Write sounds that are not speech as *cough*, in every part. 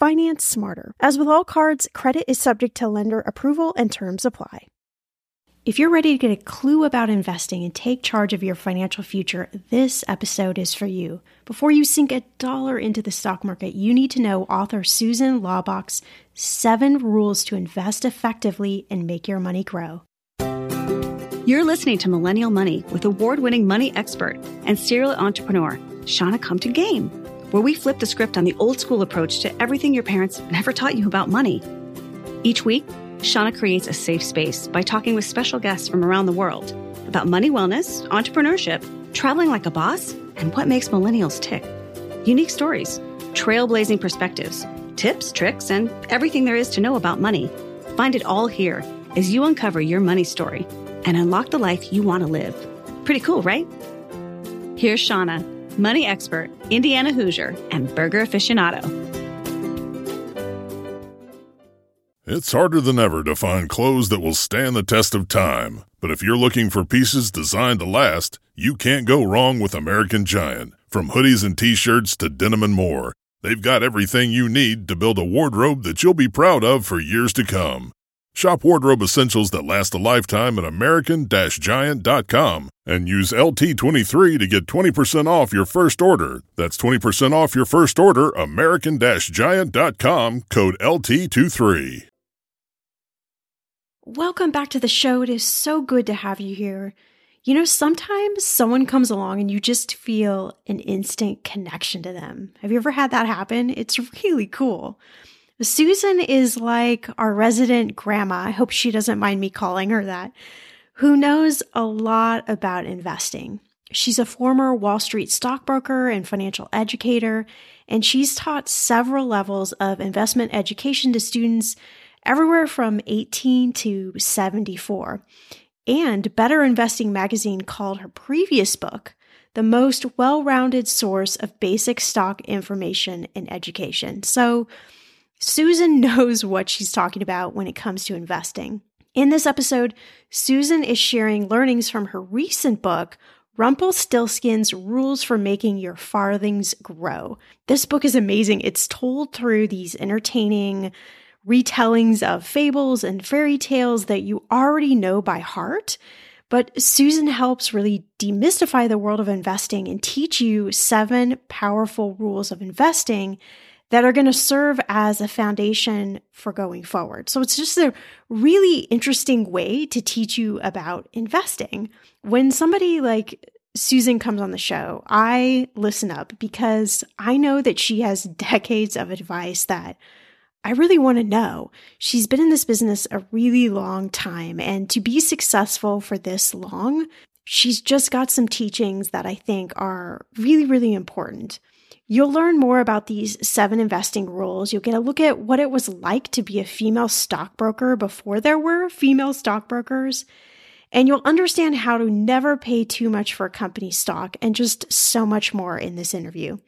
Finance smarter. As with all cards, credit is subject to lender approval and terms apply. If you're ready to get a clue about investing and take charge of your financial future, this episode is for you. Before you sink a dollar into the stock market, you need to know author Susan Laubach's seven rules to invest effectively and make your money grow. You're listening to Millennial Money with award winning money expert and serial entrepreneur, Shannah Compton Game where we flip the script on the old school approach to everything your parents never taught you about money. Each week, Shannah creates a safe space by talking with special guests from around the world about money wellness, entrepreneurship, traveling like a boss, and what makes millennials tick. Unique stories, trailblazing perspectives, tips, tricks, and everything there is to know about money. Find it all here as you uncover your money story and unlock the life you want to live. Pretty cool, right? Here's Shannah money expert, Indiana Hoosier, and burger aficionado. It's harder than ever to find clothes that will stand the test of time. But if you're looking for pieces designed to last, you can't go wrong with American Giant. From hoodies and t shirts to denim and more, they've got everything you need to build a wardrobe that you'll be proud of for years to come. Shop wardrobe essentials that last a lifetime at American Giant.com and use LT23 to get 20% off your first order. That's 20% off your first order, American Giant.com, code LT23. Welcome back to the show. It is so good to have you here. You know, sometimes someone comes along and you just feel an instant connection to them. Have you ever had that happen? It's really cool. Susan is like our resident grandma. I hope she doesn't mind me calling her that, who knows a lot about investing. She's a former Wall Street stockbroker and financial educator, and she's taught several levels of investment education to students everywhere from 18 to 74. And Better Investing magazine called her previous book the most well rounded source of basic stock information and education. So, Susan *laughs* knows what she's talking about when it comes to investing. In this episode, Susan is sharing learnings from her recent book, Rumpelstiltskin's Rules for Making Your Farthings Grow. This book is amazing. It's told through these entertaining retellings of fables and fairy tales that you already know by heart, But Susan helps really demystify the world of investing and teach you seven powerful rules of investing that are going to serve as a foundation for going forward. So it's just a really interesting way to teach you about investing. When somebody like Susan comes on the show, I listen up because I know that she has decades of advice that I really want to know. She's been in this business a really long time, and to be successful for this long, she's just got some teachings that I think are really, really important. You'll learn more about these seven investing rules. You'll get a look at what it was like to be a female stockbroker before there were female stockbrokers. And you'll understand how to never pay too much for a company stock and just so much more in this interview.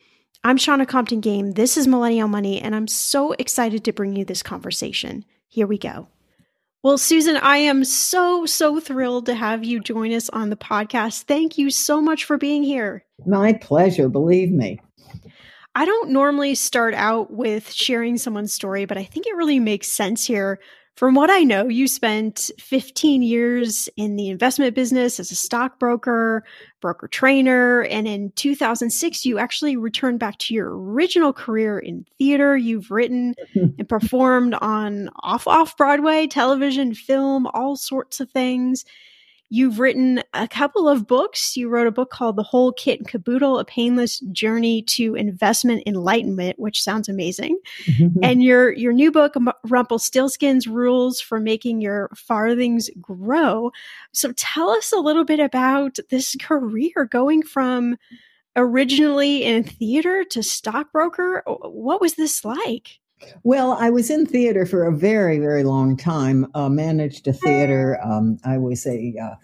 I'm Shannah Compton Game. This is Millennial Money, and I'm so excited to bring you this conversation. Here we go. Well, Susan, I am so, so thrilled to have you join us on the podcast. Thank you so much for being here. My pleasure, believe me. I don't normally start out with sharing someone's story, but I think it really makes sense here. From what I know, you spent 15 years in the investment business as a stockbroker, broker trainer, and in 2006, you actually returned back to your original career in theater. You've written *laughs* and performed on off off Broadway, television, film, all sorts of things. You've written a couple of books. You wrote a book called The Whole Kit and Caboodle, A Painless Journey to Investment Enlightenment, which sounds amazing. Mm-hmm. And your, your new book, Rumpelstiltskin's Rules for Making Your Farthings Grow. So tell us a little bit about this career going from originally in theater to stockbroker. What was this like? Well, I was in theater for a very, very long time. Uh, managed a theater. Um, I was a, uh,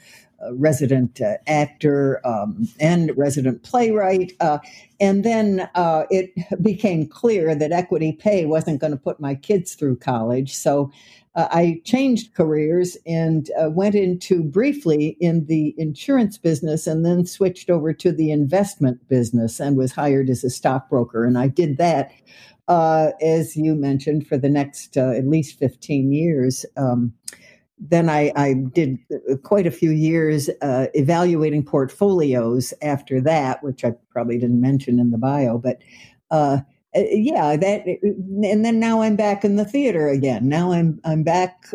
a resident uh, actor um, and resident playwright. Uh, and then uh, it became clear that equity pay wasn't going to put my kids through college. So uh, I changed careers and went into briefly in the insurance business and then switched over to the investment business and was hired as a stockbroker. And I did that uh, as you mentioned, for the next uh, at least 15 years. Um, then I, I, did uh, quite a few years uh, evaluating portfolios after that, which I probably didn't mention in the bio, but uh, uh, yeah, that, and then now I'm back in the theater again. Now I'm I'm back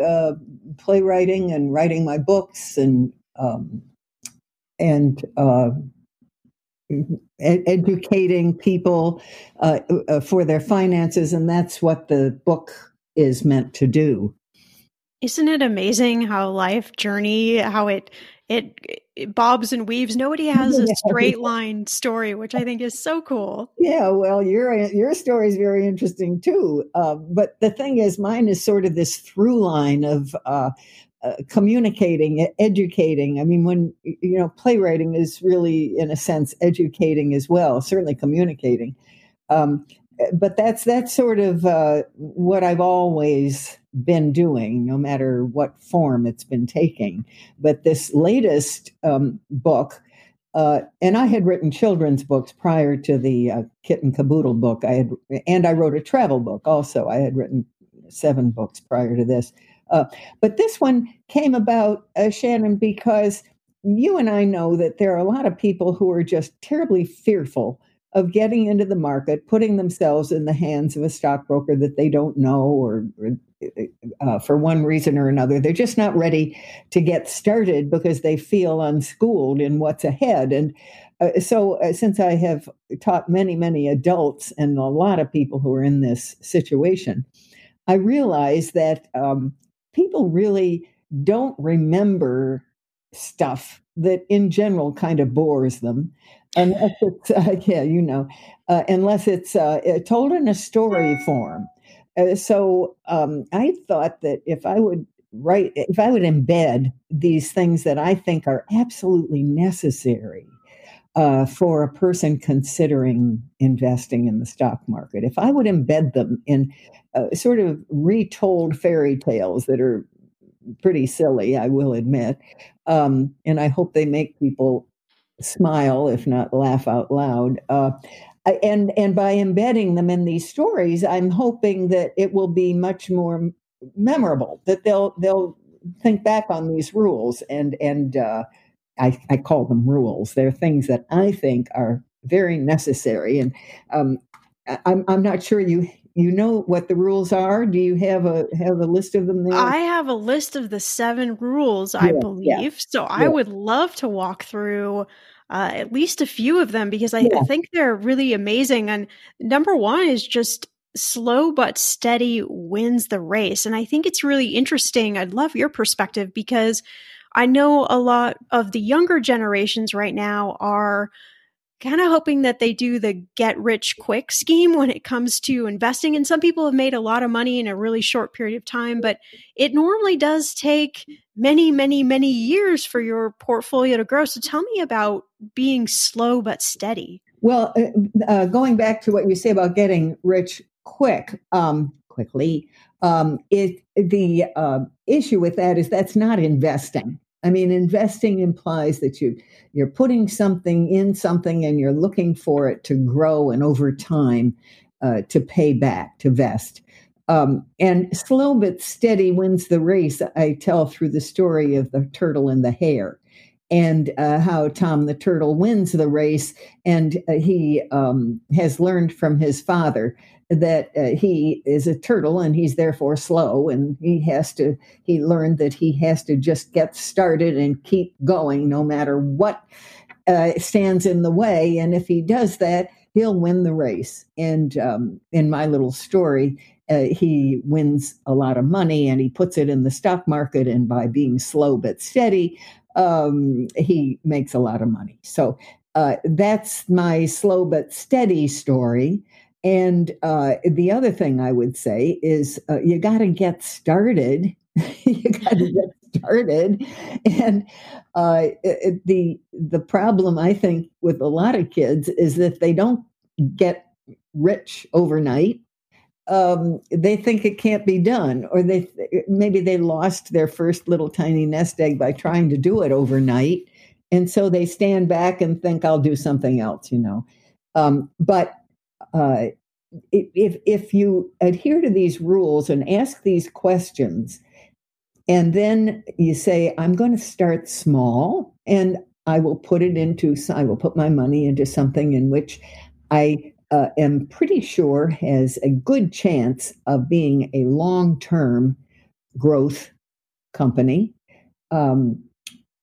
playwriting and writing my books and um, and ed- educating people uh, uh, for their finances, and that's what the book is meant to do. Isn't it amazing how life journey, how it it, it bobs and weaves? Nobody *laughs* has a straight line story, which I think is so cool. Yeah, well, your your story is very interesting too. Uh, but the thing is, mine is sort of this through line of uh, communicating, educating. I mean, when, you know, playwriting is really, in a sense, educating as well, certainly communicating. Um, but that's that's sort of uh, what I've always been doing, no matter what form it's been taking. But this latest um, book, uh, and I had written children's books prior to the uh, Kit and Caboodle book. I had, and I wrote a travel book also. I had written seven books prior to this. Uh, but this one came about, uh, Shannon, because you and I know that there are a lot of people who are just terribly fearful of getting into the market, putting themselves in the hands of a stockbroker that they don't know, or, or uh, for one reason or another, they're just not ready to get started because they feel unschooled in what's ahead. And uh, so, uh, since I have taught many, many adults and a lot of people who are in this situation, I realize that um, people really don't remember stuff that in general kind of bores them unless *laughs* it's uh, *laughs* yeah you know uh, unless it's uh, told in a story form. Uh, so um, i thought that if i would write if i would embed these things that i think are absolutely necessary uh, for a person considering investing in the stock market if i would embed them in uh, sort of retold fairy tales that are pretty silly, I will admit. Um, and I hope they make people smile, if not laugh out loud. Uh, and and by embedding them in these stories, I'm hoping that it will be much more memorable. That they'll they'll think back on these rules, and and uh, I, I call them rules. They're things that I think are very necessary, and um, I'm I'm not sure you you know what the rules are. Do you have a have a list of them there? I have a list of the seven rules, I believe. Yeah. So yeah. I would love to walk through uh, at least a few of them because I, yeah. I think they're really amazing. And number one is just slow but steady wins the race. And I think it's really interesting. I'd love your perspective because I know a lot of the younger generations right now are kind of hoping that they do the get rich quick scheme when it comes to investing. And some people have made a lot of money in a really short period of time, but it normally does take many, many, many years for your portfolio to grow. So tell me about being slow but steady. Well, uh, uh going back to what you say about getting rich quick, um, quickly, um, it the uh, issue with that is that's not investing. I mean, investing implies that you you're putting something in something and you're looking for it to grow and over time uh, to pay back to vest. Um, and slow but steady wins the race. I tell through the story of the turtle and the hare, and uh, how Tom the turtle wins the race, and uh, he um, has learned from his father that uh, he is a turtle and he's therefore slow and he has to he learned that he has to just get started and keep going no matter what uh, stands in the way. And if he does that he'll win the race. And um, in my little story uh, he wins a lot of money and he puts it in the stock market and by being slow but steady um, he makes a lot of money. So uh, that's my slow but steady story and uh, the other thing I would say is uh, you got to get started. *laughs* you got to get started, and uh, it, the the problem I think with a lot of kids is that they don't get rich overnight. Um, they think it can't be done, or they maybe they lost their first little tiny nest egg by trying to do it overnight, and so they stand back and think I'll do something else, you know. Um, but uh, if if you adhere to these rules and ask these questions, and then you say, "I'm going to start small, and I will put it into I will put my money into something in which I uh, am pretty sure has a good chance of being a long term growth company." Um,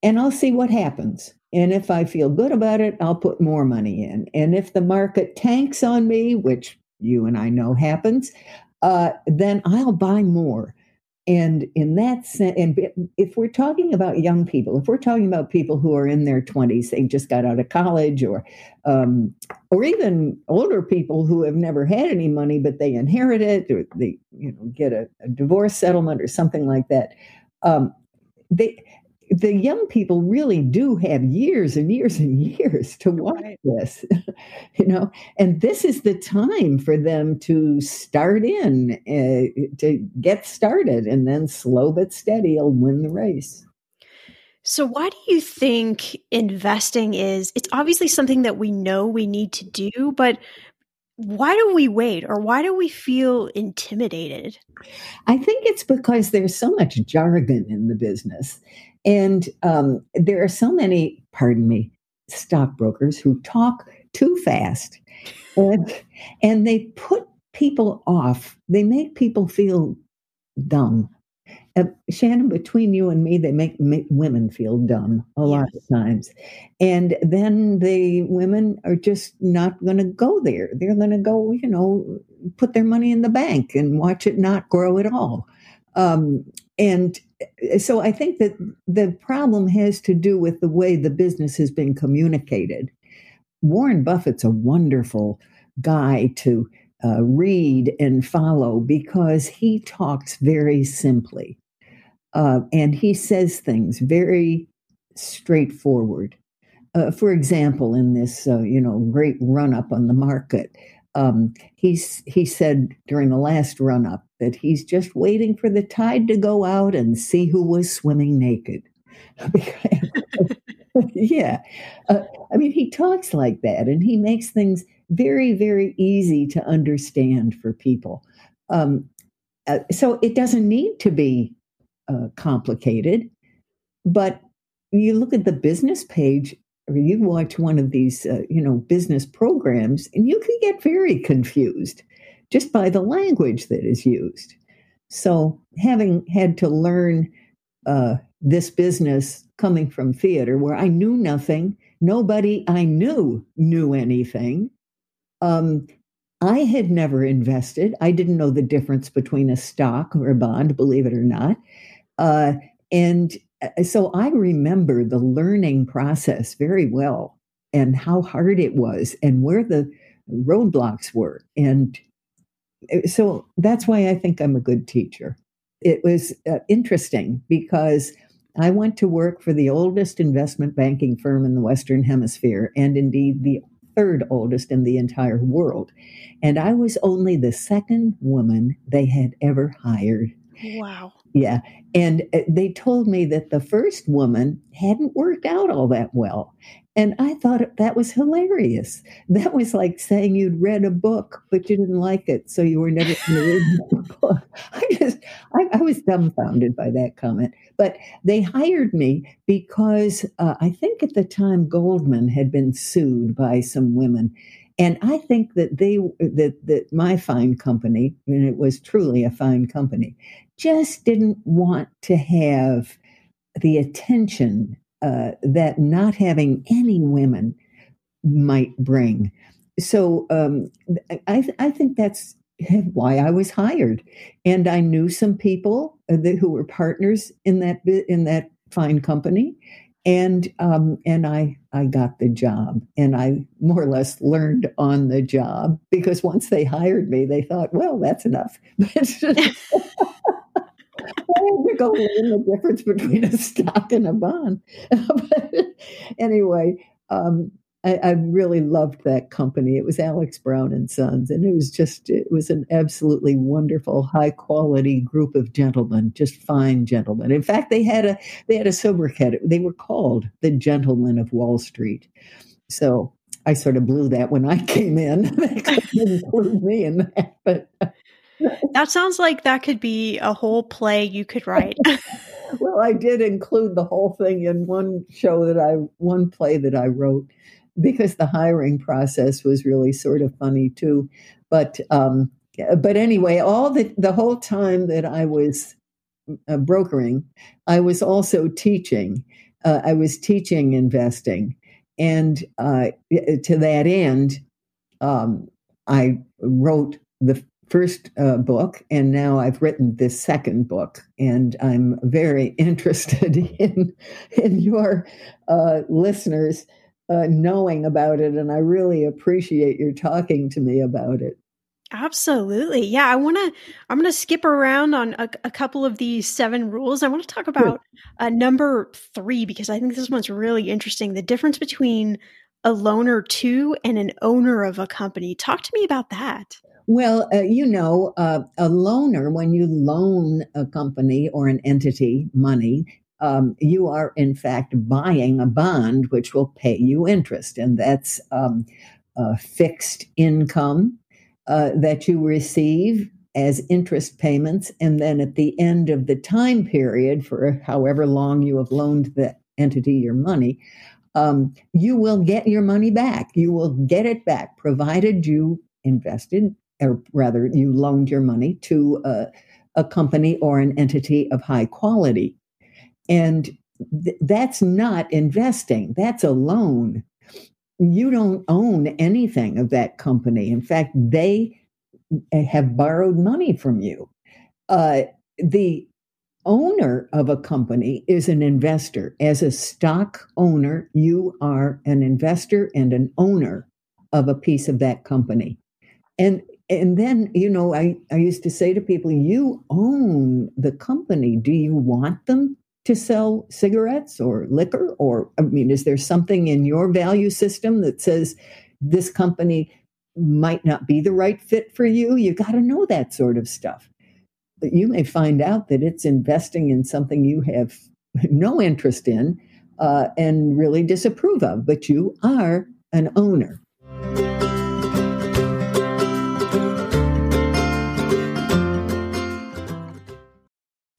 and I'll see what happens. And if I feel good about it, I'll put more money in. And if the market tanks on me, which you and I know happens, uh, then I'll buy more. And in that sense, and if we're talking about young people, if we're talking about people who are in their 20s, they just got out of college, or um, or even older people who have never had any money, but they inherit it, or they you know get a, a divorce settlement or something like that, um, they the young people really do have years and years and *laughs* years to watch right. this, *laughs* you know, and this is the time for them to start in, uh, to get started, and then slow but steady will win the race. So, why do you think investing is? It's obviously something that we know we need to do, but why do we wait or why do we feel intimidated? I think it's because there's so much jargon in the business. And um, there are so many, pardon me, stockbrokers who talk too fast and, and they put people off. They make people feel dumb. Uh, Shannon, between you and me, they make, make women feel dumb a yes. lot of times. And then the women are just not going to go there. They're going to go, you know, put their money in the bank and watch it not grow at all. Um, and so I think that the problem has to do with the way the business has been communicated. Warren Buffett's a wonderful guy to uh, read and follow because he talks very simply uh, and he says things very straightforward. Uh, for example, in this uh, you know great run up on the market, um, he's he said during the last run up that he's just waiting for the tide to go out and see who was swimming naked. *laughs* yeah, uh, I mean he talks like that, and he makes things very very easy to understand for people. Um, uh, so it doesn't need to be uh, complicated. But you look at the business page, or you watch one of these, uh, you know, business programs, and you can get very confused just by the language that is used. So, having had to learn uh, this business coming from theater, where I knew nothing, nobody I knew knew anything. Um, I had never invested. I didn't know the difference between a stock or a bond, believe it or not. Uh, and uh, so I remember the learning process very well and how hard it was and where the roadblocks were. And so that's why I think I'm a good teacher. It was uh, interesting because I went to work for the oldest investment banking firm in the Western Hemisphere, and indeed the third oldest in the entire world. And I was only the second woman they had ever hired. Wow. Yeah. And uh, they told me that the first woman hadn't worked out all that well. And I thought that was hilarious. That was like saying you'd read a book, but you didn't like it, so you were never going to read *laughs* the book. I just, I, I, was dumbfounded by that comment. But they hired me because uh, I think at the time Goldman had been sued by some women. And I think that they that that my fine company, and it was truly a fine company, just didn't want to have the attention uh, that not having any women might bring. So um, I, I think that's why I was hired, and I knew some people uh, that, who were partners in that in that fine company, and um, and I I got the job, and I more or less learned on the job because once they hired me, they thought, well, that's enough. *laughs* *laughs* *laughs* learn the difference between a stock and a bond. *laughs* but anyway, um, I, I, really loved that company. It was Alex Brown and Sons, and it was just it was an absolutely wonderful, high quality group of gentlemen, just fine gentlemen. In fact, they had a they had a sobriquet. They were called the Gentlemen of Wall Street. So I sort of blew that when I came in. *laughs* they include me in that, but that sounds like that could be a whole play you could write. *laughs* well, I did include the whole thing in one show that I, one play that I wrote, because the hiring process was really sort of funny too. But, um, but anyway, all the the whole time that I was uh, brokering, I was also teaching. Uh, I was teaching investing, and uh, to that end, um, I wrote the first uh, book, and now I've written this second book, and I'm very *laughs* interested in in your uh, listeners uh, knowing about it, and I really appreciate your talking to me about it. Absolutely, yeah. I want to. I'm going to skip around on a, a, couple of these seven rules. I want to talk about uh, number three because I think this one's really interesting. The difference between a loaner to and an owner of a company. Talk to me about that. Well, uh, you know, uh, a loaner, when you loan a company or an entity money, um, you are in fact buying a bond which will pay you interest. And that's um, fixed income uh, that you receive as interest payments. And then at the end of the time period, for however long you have loaned the entity your money, um, you will get your money back. You will get it back, provided you invested or rather, you loaned your money to a, a company or an entity of high quality. And th- that's not investing, that's a loan. You don't own anything of that company. In fact, they have borrowed money from you. Uh, the owner of a company is an investor. As a stock owner, you are an investor and an owner of a piece of that company. And and then you know I, I used to say to people you own the company. Do you want them to sell cigarettes or liquor? Or i mean is there something in your value system that says this company might not be the right fit for you? You've got to know that sort of stuff. But you may find out that it's investing in something you have no interest in uh, and really disapprove of but you are an owner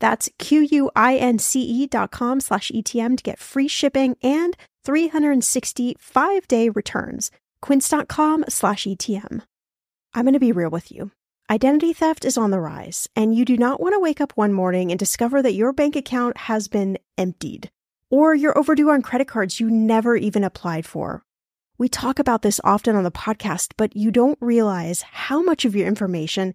That's Q-U-I-N-C-E dot com slash ETM to get free shipping and 365 day returns. Quince.com slash ETM. I'm going to be real with you. Identity theft is on the rise, and you do not want to wake up one morning and discover that your bank account has been emptied, or you're overdue on credit cards you never even applied for. We talk about this often on the podcast, but you don't realize how much of your information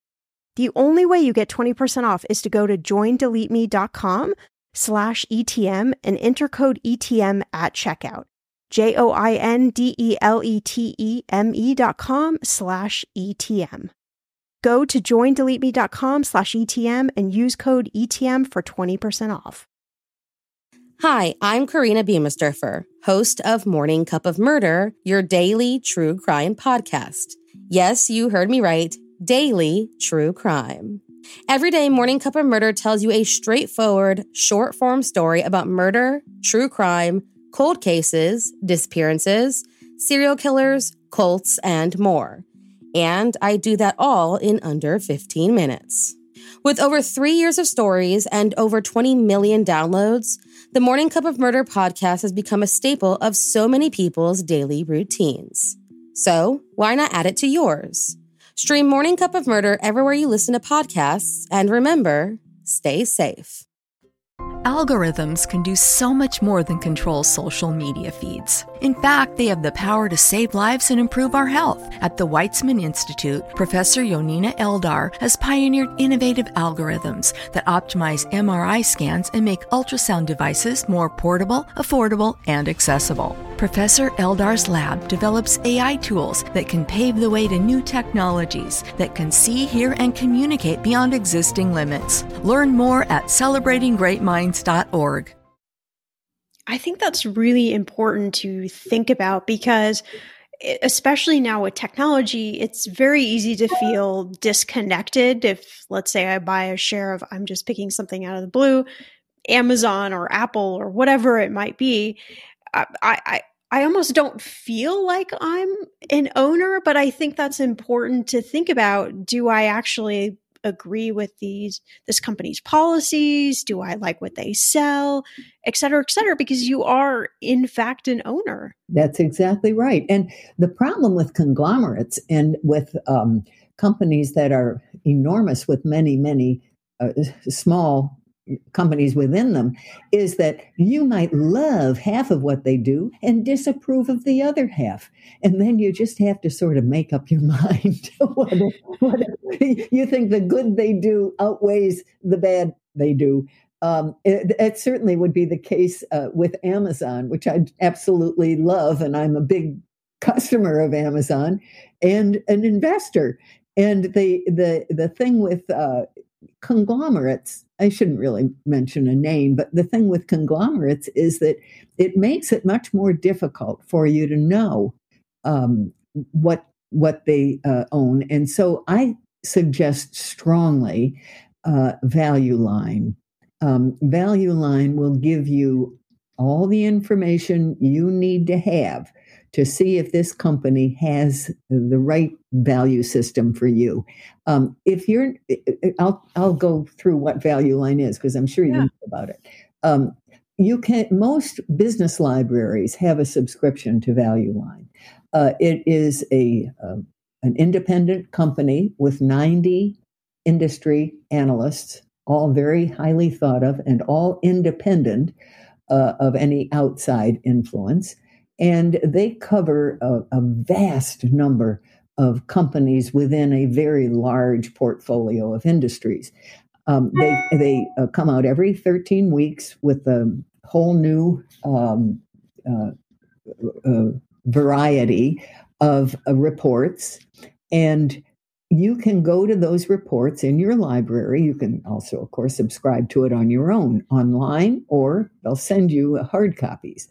The only way you get 20% off is to go to joindeleteme.com slash ETM and enter code ETM at checkout. J O I N D E L E T E M E dot com slash ETM. Go to joindeleteme.com slash ETM and use code ETM for 20% off. Hi, I'm Karina Biemersdorfer, host of Morning Cup of Murder, your daily true crime podcast. Yes, you heard me right daily true crime. Every day, Morning Cup of Murder tells you a straightforward, short form story about murder, true crime, cold cases, disappearances, serial killers, cults, and more. And I do that all in under 15 minutes. With over three years of stories and over 20 million downloads, the Morning Cup of Murder podcast has become a staple of so many people's daily routines. So, why not add it to yours? Stream Morning Cup of Murder everywhere you listen to podcasts, and remember, stay safe. Algorithms can do so much more than control social media feeds. In fact, they have the power to save lives and improve our health. At the Weizmann Institute, Professor Yonina Eldar has pioneered innovative algorithms that optimize MRI scans and make ultrasound devices more portable, affordable, and accessible. Professor Eldar's lab develops AI tools that can pave the way to new technologies that can see, hear, and communicate beyond existing limits. Learn more at I think that's really important to think about because especially now with technology, it's very easy to feel disconnected. If, let's say, I buy a share of, I'm just picking something out of the blue, Amazon or Apple or whatever it might be, I, I, I almost don't feel like I'm an owner, but I think that's important to think about. Do I actually agree with these this company's policies? Do I like what they sell, et cetera, et cetera? Because you are in fact an owner. That's exactly right. And the problem with conglomerates and with um, companies that are enormous with many, many uh, small companies within them is that you might love half of what they do and disapprove of the other half. And then you just have to sort of make up your *laughs* mind. what, what, you think the good they do outweighs the bad they do. Um, it, it, certainly would be the case uh, with Amazon, which I absolutely love. And I'm a big customer of Amazon and an investor. And the the the thing with uh, conglomerates, I shouldn't really mention a name, but the thing with conglomerates is that it makes it much more difficult for you to know um, what what they uh, own. And so I suggest strongly uh, Value Line. Um, Value Line will give you all the information you need to have to see if this company has the right value system for you. Um, if you're, I'll I'll go through what Value Line is because I'm sure you yeah. know about it. Um, you can most business libraries have a subscription to Value Line. Uh, it is a uh, an independent company with 90 industry analysts, all very highly thought of and all independent uh, of any outside influence. And they cover a, a vast number of companies within a very large portfolio of industries. Um, they they uh, come out every 13 weeks with a whole new um, uh, uh, variety of uh, reports, and you can go to those reports in your library. You can also, of course, subscribe to it on your own online, or they'll send you hard copies.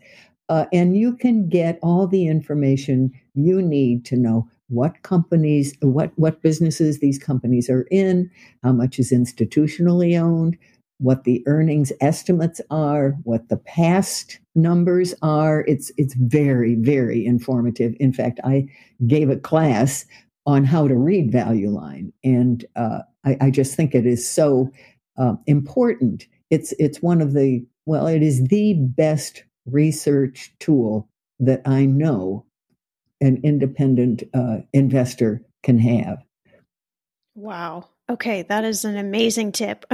Uh, and you can get all the information you need to know what companies, what, what businesses these companies are in, how much is institutionally owned, what the earnings estimates are, what the past numbers are. It's, it's very, very informative. In fact, I gave a class on how to read Value Line, and uh, I, I, just think it is so uh, important. It's, it's one of the, well, it is the best research tool that I know an independent uh, investor can have. Wow. Okay, that is an amazing tip.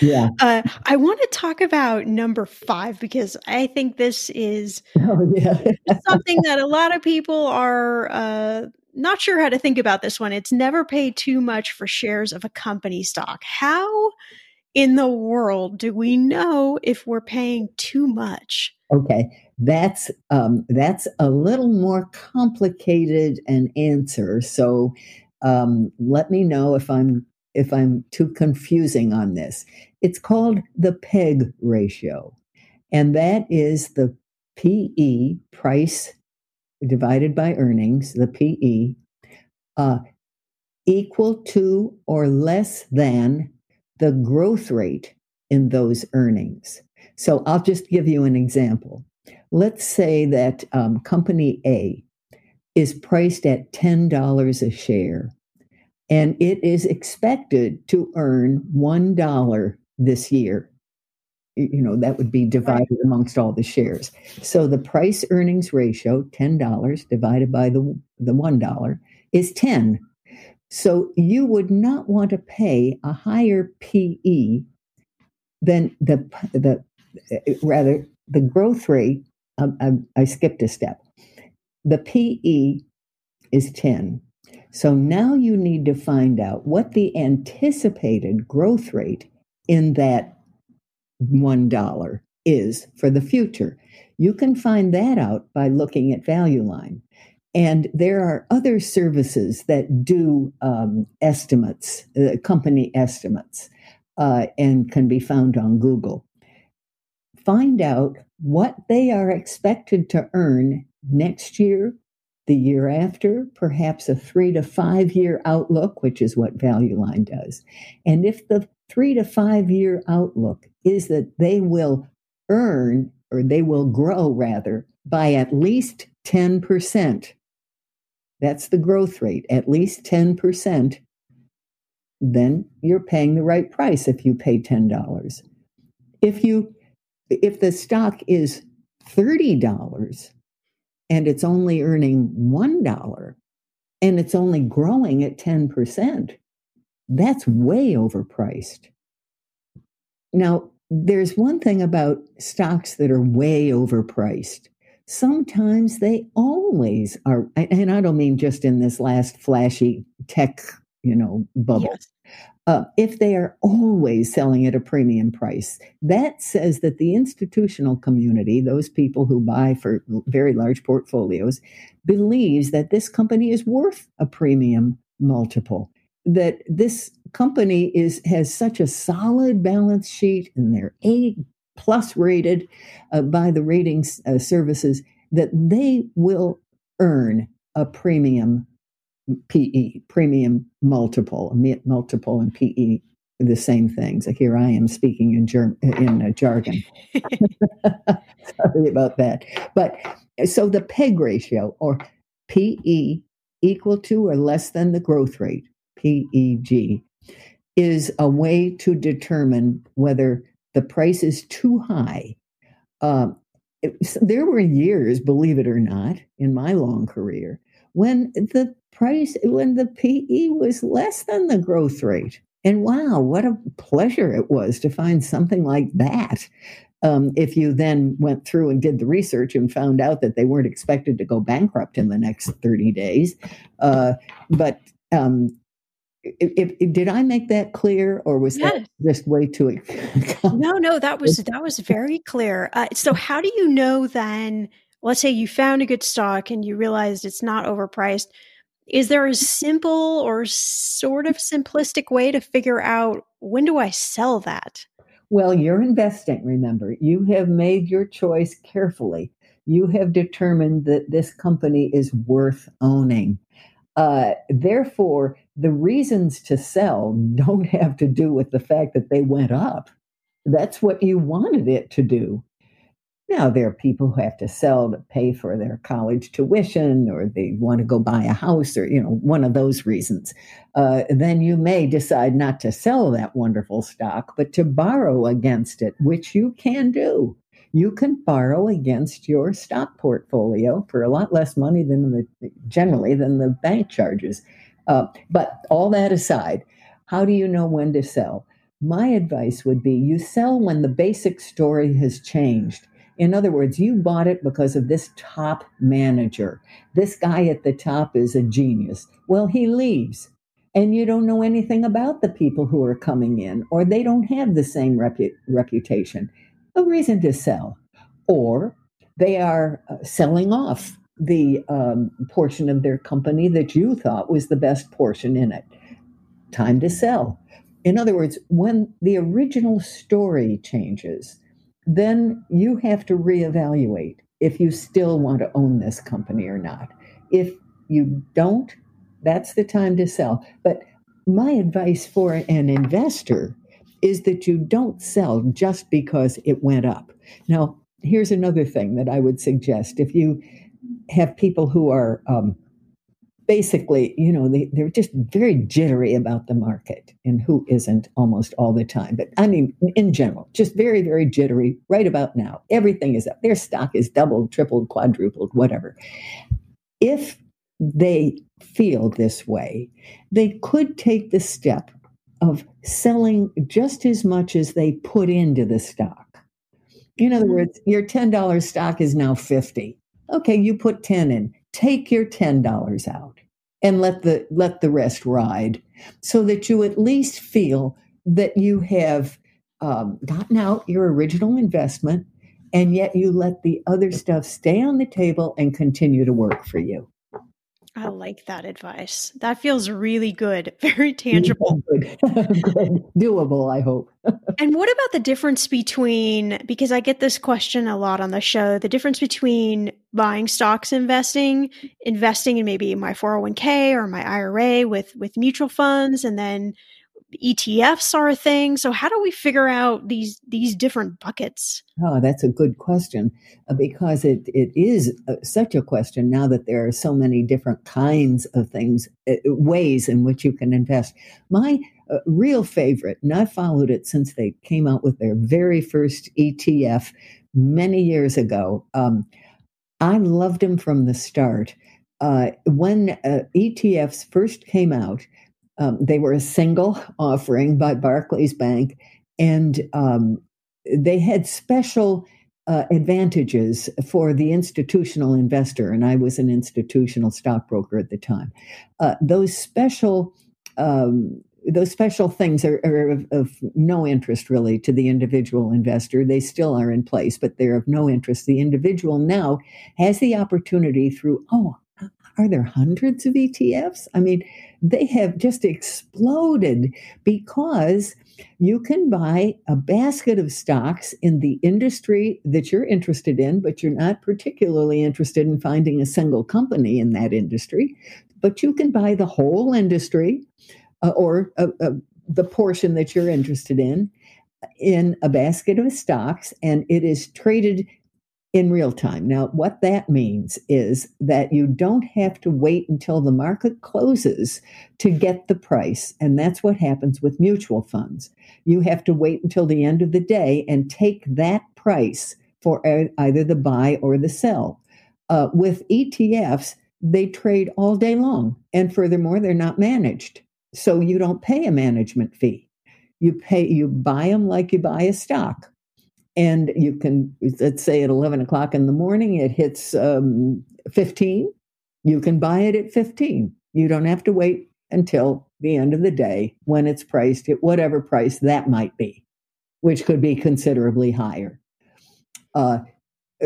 Yeah. *laughs* uh, I want to talk about number five because I think this is Oh, yeah. *laughs* something that a lot of people are uh, not sure how to think about this one. It's never pay too much for shares of a company stock. How in the world do we know if we're paying too much? Okay, that's um, that's a little more complicated an answer. So um, let me know if I'm if I'm too confusing on this. It's called the PEG ratio, and that is the PE price divided by earnings, the PE, uh, equal to or less than the growth rate in those earnings. So I'll just give you an example. Let's say that um, company A is priced at $10 a share and it is expected to earn $1 this year. You know, that would be divided amongst all the shares. So the price earnings ratio, $10 divided by the, the $1, is 10. So you would not want to pay a higher PE than the, the rather the growth rate. Um, I, I skipped a step. The PE is 10. So now you need to find out what the anticipated growth rate in that $1 is for the future. You can find that out by looking at Value Line. And there are other services that do um, estimates, uh, company estimates, uh, and can be found on Google. Find out what they are expected to earn next year, the year after, perhaps a three to five year outlook, which is what Value Line does. And if the three to five year outlook is that they will earn, or they will grow rather, by at least 10%, that's the growth rate, at least 10%, then you're paying the right price if you pay $10. If you if the stock is $30 and it's only earning $1 and it's only growing at 10%, that's way overpriced. Now, there's one thing about stocks that are way overpriced sometimes they always are and i don't mean just in this last flashy tech you know bubble yes. uh, if they are always selling at a premium price that says that the institutional community those people who buy for very large portfolios believes that this company is worth a premium multiple that this company is has such a solid balance sheet and they're a plus rated uh, by the ratings uh, services that they will earn a premium PE, premium multiple, multiple and PE the same things. Here I am speaking in germ in uh, jargon. *laughs* *laughs* Sorry about that. But so the PEG ratio or PE equal to or less than the growth rate, PEG, is a way to determine whether the price is too high. Uh, it, there were years, believe it or not, in my long career when the price, when the PE was less than the growth rate. And wow, what a pleasure it was to find something like that. Um, if you then went through and did the research and found out that they weren't expected to go bankrupt in the next 30 days. Uh, but um, if, if, did I make that clear, or was yes. that just way too? *laughs* no, no, that was that was very clear. Uh, so, how do you know then? Let's say you found a good stock and you realized it's not overpriced. Is there a simple or sort of simplistic way to figure out when do I sell that? Well, you're investing. Remember, you have made your choice carefully. You have determined that this company is worth owning. Uh, therefore, the reasons to sell don't *laughs* have to do with the fact that they went up. That's what you wanted it to do. Now, there are people who have to sell to pay for their college tuition or they want to go buy a house or, you know, one of those reasons. Uh, then you may decide not to sell that wonderful stock, but to borrow against it, which you can do you can borrow against your stock portfolio for a lot less money than the generally than the bank charges. Uh, but all that aside, How do you know when to sell? My advice would be you sell when the basic story has changed. In other words, you bought it because of this top manager. This guy at the top is a genius. Well, he leaves, and you don't know anything about the people who are coming in, or they don't have the same repu- reputation. A reason to sell. Or they are uh, selling off the um, portion of their company that you thought was the best portion in it. Time to sell. In other words, when the original story changes, then you have to reevaluate if you still want to own this company or not. If you don't, that's the time to sell. But my advice for an investor is that you don't sell just because it went up. Now, here's another thing that I would suggest. If you have people who are um, basically, you know, they, they're just very jittery about the market and who isn't almost all the time. But I mean, in general, just very, very jittery right about now. Everything is up. Their stock is doubled, tripled, quadrupled, whatever. If they feel this way, they could take the step of selling just as much as they put into the stock. In other mm-hmm. words, your $10 stock is now 50. Okay, you put 10 in. Take your $10 out and let the let the rest ride so that you at least feel that you have um, gotten out your original investment and yet you let the other stuff stay on the table and continue to work for you. I like that advice. That feels really good, *laughs* very *laughs* tangible. good. *laughs* good. Doable, I hope. and what about the difference between, because I get this question a lot on the show, the difference between buying stocks investing, investing in maybe my 401k or my IRA with, with mutual funds, and then ETFs are a thing. So how do we figure out these these different buckets? Oh, that's a good question uh, because it it is uh, such a question now that there are so many different kinds of things, uh, ways in which you can invest. My uh, real favorite, and I followed it since they came out with their very first ETF many years ago. Um, I loved them from the start. Uh, when uh, ETFs first came out, um, they were a single offering by Barclays Bank, and um, they had special uh, advantages for the institutional investor. And I was an institutional stockbroker at the time. Uh, those special um, those special things are, are of, of, no interest really to the individual investor. They still are in place, but they're of no interest. The individual now has the opportunity through, oh, are there hundreds of ETFs? I mean, they have just exploded because you can buy a basket of stocks in the industry that you're interested in, but you're not particularly interested in finding a single company in that industry. But you can buy the whole industry uh, or uh, uh, the portion that you're interested in in a basket of stocks, and it is traded in real time. Now, what that means is that you don't have to wait until the market closes to get the price. And that's what happens with mutual funds. You have to wait until the end of the day and take that price for either the buy or the sell. Uh, with ETFs, they trade all day long. And furthermore, they're not managed. So you don't pay a management fee. You pay, you buy them like you buy a stock and you can let's say at 11 o'clock in the morning it hits um, 15 you can buy it at 15 you don't have to wait until the end of the day when it's priced at whatever price that might be which could be considerably higher. Uh,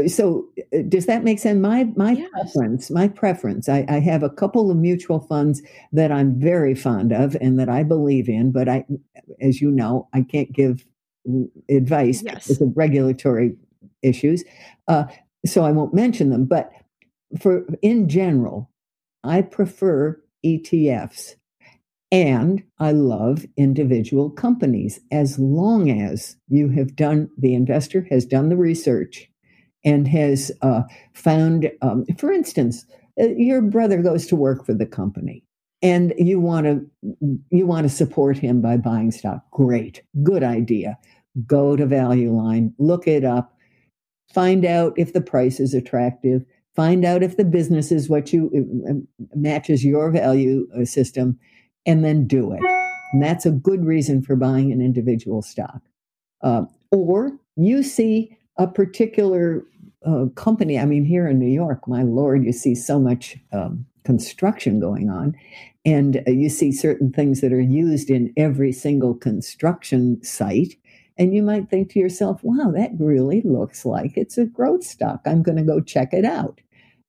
so uh, does that make sense? My my yes. preference my preference I, I, have a couple of mutual funds that i'm very fond of and that i believe in but i as you know i can't give advice yes. because of regulatory issues. Uh, so I won't mention them. But for in general, I prefer ETFs. And I love individual companies as long as you have done, the investor has done the research and has uh, found, um, for instance, uh, your brother goes to work for the company and you want to you want to support him by buying stock. Great. Good idea. Go to value line. Look it up. Find out if the price is attractive. Find out if the business is what you uh, matches your value uh, system and then do it. And that's a good reason for buying an individual stock. Uh, or you see a particular uh, company. I mean, here in New York, my Lord, you see so much um, construction going on. And uh, you see certain things that are used in every single construction site. And you might think to yourself, wow, that really looks like it's a growth stock. I'm going to go check it out.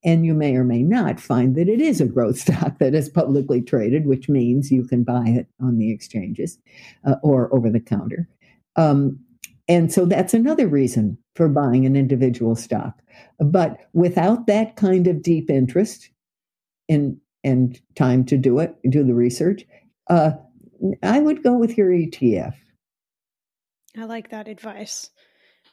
And you may or may not find that it is a growth *laughs* stock that is publicly traded, which means you can buy it on the exchanges uh, or over the counter. Um, and so that's another reason for buying an individual stock. But without that kind of deep interest in and time to do it, do the research, uh, I would go with your ETF. I like that advice.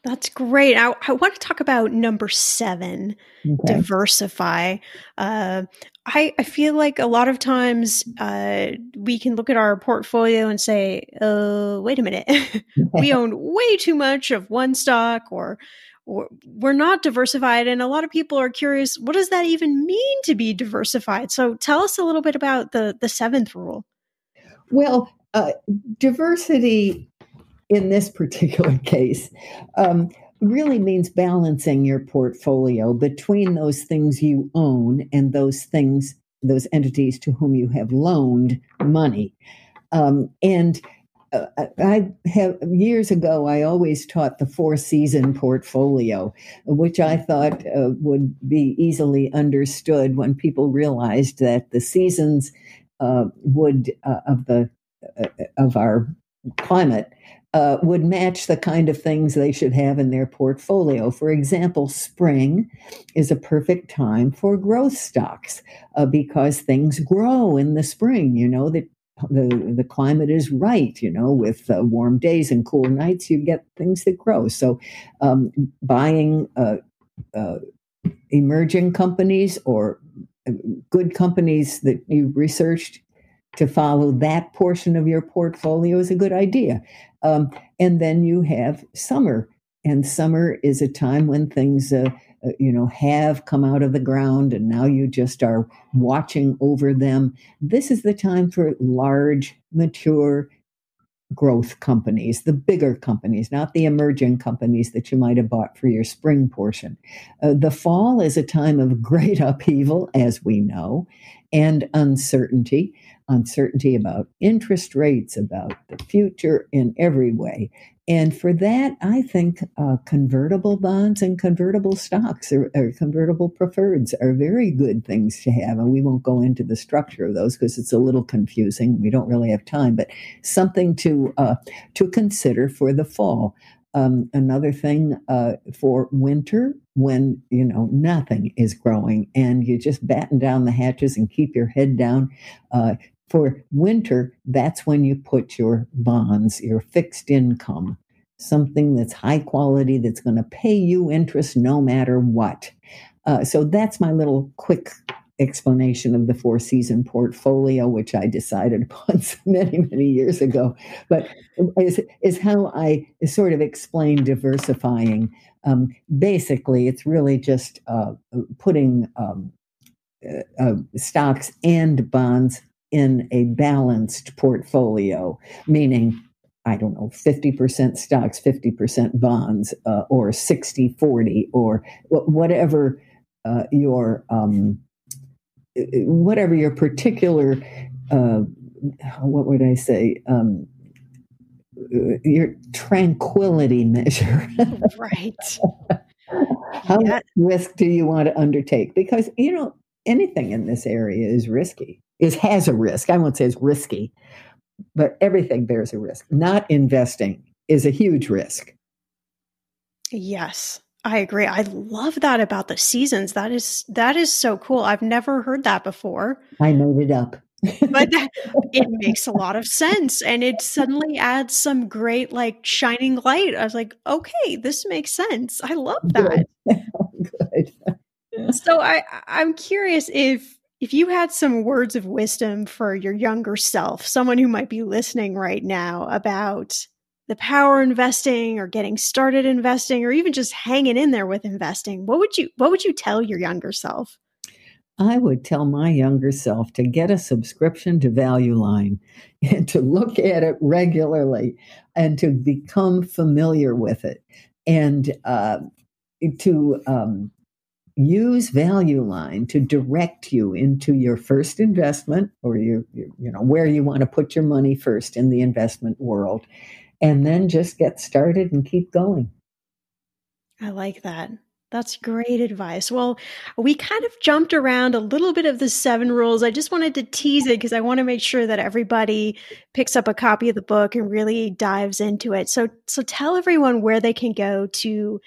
That's great. I, I want to talk about number seven, okay. diversify. Uh, I, I feel like a lot of times uh, we can look at our portfolio and say, "Oh, wait a minute, *laughs* we *laughs* own way too much of one stock," or we're not diversified. And a lot of people are curious, what does that even mean to be diversified? So, tell us a little bit about the the seventh rule. Well, uh, diversity in this particular *laughs* case um, really means balancing your portfolio between those things you own and those things, those entities to whom you have loaned money. Um, and I have years ago, I always taught the four season portfolio, which I thought uh, would be easily understood when people realized that the seasons uh, would uh, of the uh, of our climate uh, would match the kind of things they should have in their portfolio. For example, spring is a perfect time for growth stocks uh, because things grow in the spring. You know, the, the, the climate is right, you know, with uh, warm days and cool nights, you get things that grow. So um, buying uh, uh, emerging companies or uh, good companies that you researched to follow that portion of your portfolio is a good idea. Um, and then you have summer, and summer is a time when things, uh, you know, have come out of the ground, and now you just are watching over them. This is the time for large, mature growth companies, the bigger companies, not the emerging companies that you might have bought for your spring portion. Uh, the fall is a time of *laughs* great upheaval, as we know, and uncertainty uncertainty about interest rates, about the future in every way. And for that, I think uh, convertible bonds and convertible stocks or, or, convertible preferreds are very good things to have. And we won't go into the structure of those because it's a little confusing. We don't really have time, but something to uh, to consider for the fall. Um, another thing uh, for winter when you know nothing is growing and you just batten down the hatches and keep your head down uh, for winter, that's when you put your bonds, your fixed income, something that's high quality, that's going to pay you interest no matter what. Uh, so that's my little quick explanation of the four season portfolio, which I decided *laughs* upon many, many years ago, but is, is how I sort of explain diversifying. Um, basically, it's really just uh, putting um, uh, uh stocks and bonds in a balanced portfolio, meaning, I don't know, 50% stocks, 50% bonds, uh, or 60 40, or whatever uh, your. Um, whatever your particular, uh, what would I say, um, your tranquility *laughs* measure. right. *laughs* How yeah. much risk do you want to undertake? Because, you know, anything in this area is risky is has a risk. I won't say it's risky, but everything bears a risk. Not investing is a huge risk. Yes. I agree. I love that about the seasons. That is that is so cool. I've never heard that before. I made it up. *laughs* but *laughs* it makes a lot of sense and it suddenly adds some great like shining light. I was like, "Okay, this makes sense." I love that. Good. *laughs* Good. so I I'm curious if if you had some words of wisdom for your younger self, someone who might be listening right now about the power investing or getting started investing or even just hanging in there with investing, what would you what would you tell your younger self? I would tell my younger self to get a subscription to Value Line *laughs* and to look at it regularly and to become familiar with it and uh, to um, use Value Line to direct you into your first investment or your, your, you know where you want to put your money first in the investment world and then just get started and keep going. I like that. That's great advice. Well, we kind of jumped around a little bit of the seven rules. I just wanted to tease it because I want to make sure that everybody picks up a copy of the book and really dives into it. So, so tell everyone where they can go to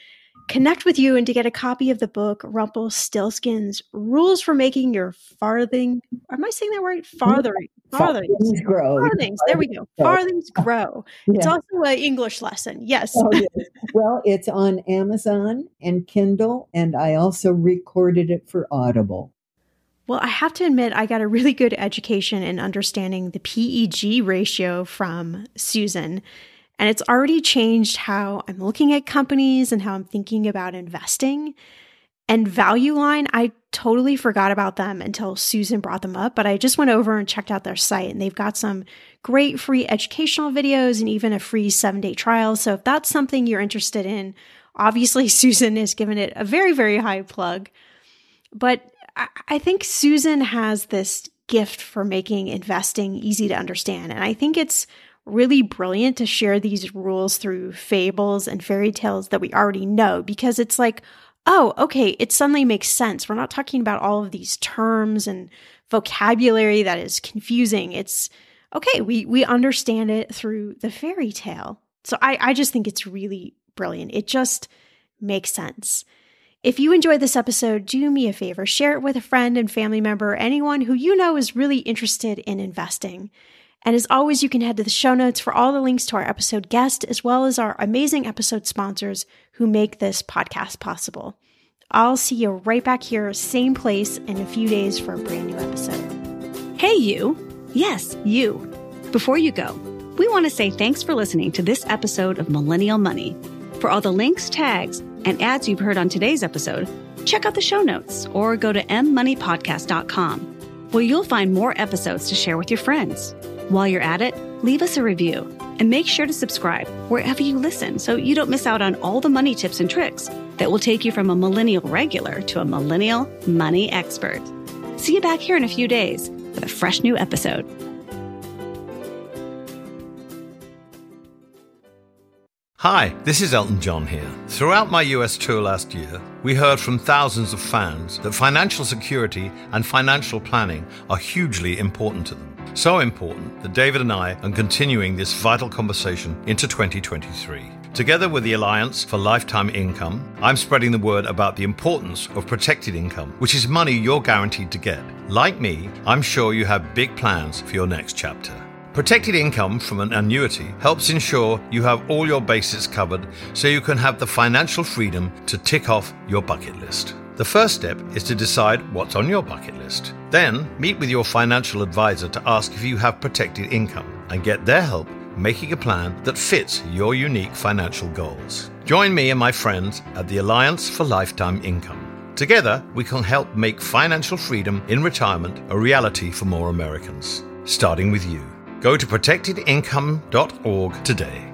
connect with you and to get a copy of the book Rumpelstiltskin's Rules for Making Your Farthing. Am I saying that right? Mm-hmm. Farthing. Farthings, farthings grow. Farthings. There we go. *laughs* Farthings grow. Yeah. It's also an English lesson. Yes. Oh, yes. *laughs* Well, it's on Amazon and Kindle, and I also recorded it for Audible. Well, I have to admit, I got a really good education in understanding the PEG ratio from Susan. And it's already changed how I'm looking at companies and how I'm thinking about investing. And Value Line, I totally forgot about them until Susan brought them up, but I just went over and checked out their site and they've got some great free educational videos and even a free seven day trial. So if that's something you're interested in, obviously *laughs* Susan has given it a very, very high plug. But I think Susan has this gift for making investing easy to understand. And I think it's really brilliant to share these rules through fables and fairy tales that we already know because it's like, oh, okay, it suddenly makes sense. We're not talking about all of these terms and vocabulary that is confusing. It's okay, we we understand it through the fairy tale. So I, I just think it's really brilliant. It just makes sense. If you enjoyed this episode, do me a favor, share it with a friend and family member, anyone who you know is really interested in investing. And as always, you can head to the show notes for all the links to our episode guest, as well as our amazing episode sponsors who make this podcast possible. I'll see you right back here, same place, in a few days for a brand new episode. Hey, you. Yes, you. Before you go, we want to say thanks for listening to this episode of Millennial Money. For all the links, tags, and ads you've heard on today's episode, check out the show notes or go to mmoneypodcast.com, where you'll find more episodes to share with your friends. While you're at it, leave us a review and make sure to subscribe wherever you listen so you don't miss out on all the money tips and tricks that will take you from a millennial regular to a millennial money expert. See you back here in a few days with a fresh new episode. Hi, this is Elton John here. Throughout my US tour last year, we heard from thousands of fans that financial security and financial planning are hugely important to them. So important that David and I are continuing this vital conversation into 2023. Together with the Alliance for Lifetime Income, I'm spreading the word about the importance of protected income, which is money you're guaranteed to get. Like me, I'm sure you have big plans for your next chapter. Protected income from an annuity helps ensure you have all your bases covered so you can have the financial freedom to tick off your bucket list. The first step is to decide what's on your bucket list. Then, meet with your financial advisor to ask if you have protected income and get their help making a plan that fits your unique financial goals. Join me and my friends at the Alliance for Lifetime Income. Together, we can help make financial freedom in retirement a reality for more Americans, starting with you. Go to protectedincome.org today.